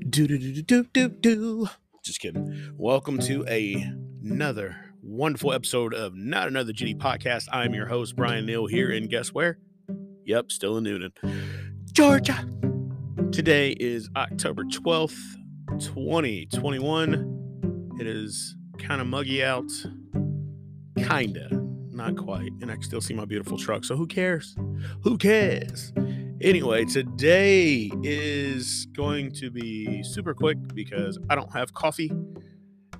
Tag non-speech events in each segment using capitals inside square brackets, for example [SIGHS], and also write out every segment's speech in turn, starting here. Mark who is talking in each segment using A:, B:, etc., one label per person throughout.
A: Do do do do do do. Just kidding. Welcome to a, another wonderful episode of Not Another GD podcast. I'm your host Brian Neal here, and guess where? Yep, still in Newnan, Georgia. Today is October twelfth, twenty twenty one. It is kind of muggy out, kinda, not quite, and I can still see my beautiful truck. So who cares? Who cares? Anyway, today is going to be super quick because I don't have coffee.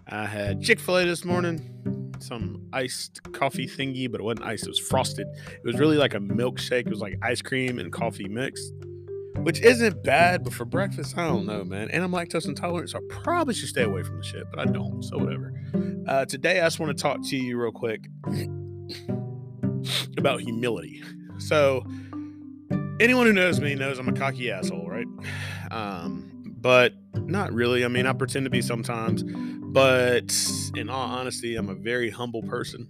A: I had Chick fil A this morning, some iced coffee thingy, but it wasn't iced, it was frosted. It was really like a milkshake. It was like ice cream and coffee mixed, which isn't bad, but for breakfast, I don't know, man. And I'm lactose intolerant, so I probably should stay away from the shit, but I don't, so whatever. Uh, today, I just want to talk to you real quick [CLEARS THROAT] about humility. So, anyone who knows me knows I'm a cocky asshole, right? Um, but not really. I mean, I pretend to be sometimes, but in all honesty, I'm a very humble person.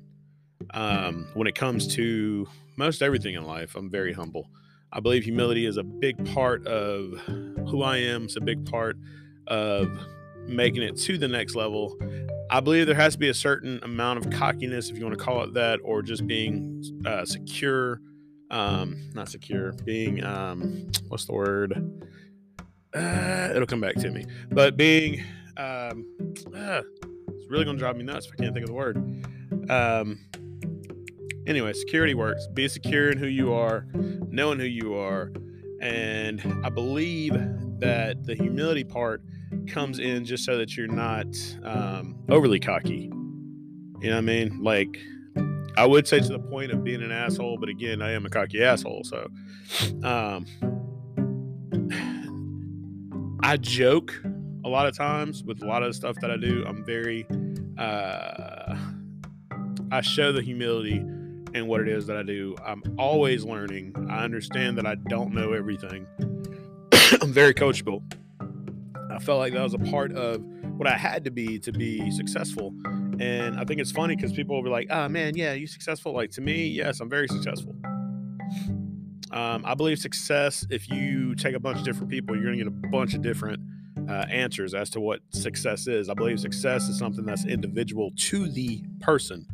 A: Um, when it comes to most everything in life, I'm very humble. I believe humility is a big part of who I am. It's a big part of making it to the next level. I believe there has to be a certain amount of cockiness, if you want to call it that, or just being uh, secure um not secure. Being um what's the word? Uh, it'll come back to me. But being um uh, it's really gonna drive me nuts if i can't think of the word. Um anyway security works. Be secure in who you are knowing who you are. And i believe that the humility part comes in just so that you're not um overly cocky. You know what i mean? Like I would say to the point of being an asshole, but again, I am a cocky asshole. So, um, I joke a lot of times with a lot of stuff that I do. I'm very, uh, I show the humility in what it is that I do. I'm always learning. I understand that I don't know everything. [CLEARS THROAT] I'm very coachable. I felt like that was a part of what I had to be to be successful and I think it's funny because people will be like, oh man, yeah, you successful. Like to me, yes, I'm very successful. Um, I believe success, if you take a bunch of different people, you're going to get a bunch of different uh, answers as to what success is. I believe success is something that's individual to the person.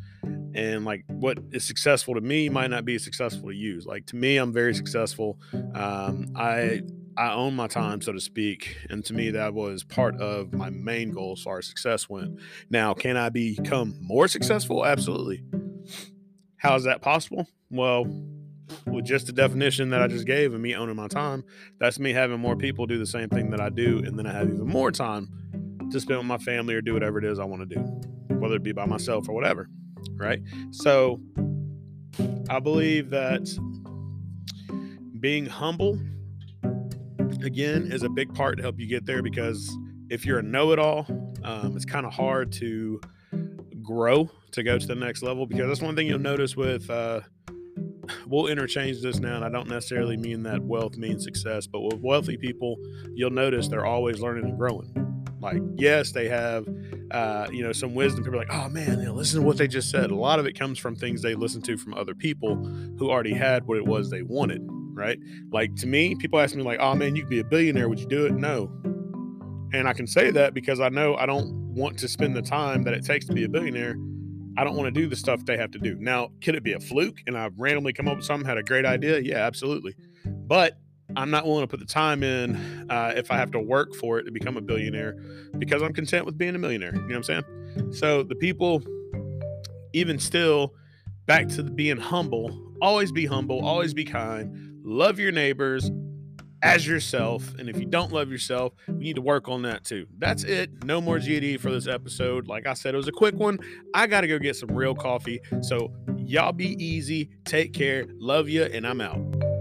A: And like what is successful to me might not be successful to you. Like to me, I'm very successful. Um, I I own my time, mm. so to speak. And to me, mm-hmm. that was part of my main goal as far as success went. Now, can I become more successful? Absolutely. How is that possible? Well, with just the definition that I just gave of me owning my time, that's me having more people do the same thing that I do. And then I have even more time to spend with my family or do whatever it is I want to do, whether it be by myself or whatever. Right. So I believe that being humble again is a big part to help you get there because if you're a know-it-all um, it's kind of hard to grow to go to the next level because that's one thing you'll notice with uh, [SIGHS] we'll interchange this now and i don't necessarily mean that wealth means success but with wealthy people you'll notice they're always learning and growing. Like yes they have uh, you know some wisdom. People are like oh man you know, listen to what they just said. A lot of it comes from things they listen to from other people who already had what it was they wanted right? Like to me, people ask me like, "Oh man, you could be a billionaire. Would you do it?" No. And I can say that because I know I don't want to spend the time that it takes to be a billionaire. I don't want to do the stuff they have to do. Now, could it be a fluke and I've randomly come up with something, had a great idea? Yeah, absolutely. But I'm not willing to put the time in uh, if I have to work for it to become a billionaire because I'm content with being a millionaire. You know what I'm saying? So the people, even still, back to being humble, always be humble, always be kind, love your neighbors as yourself. And if you don't love yourself, we need to work on that too. That's it. No more GD for this episode. Like I said, it was a quick one. I got to go get some real coffee. So y'all be easy. Take care. Love you. And I'm out.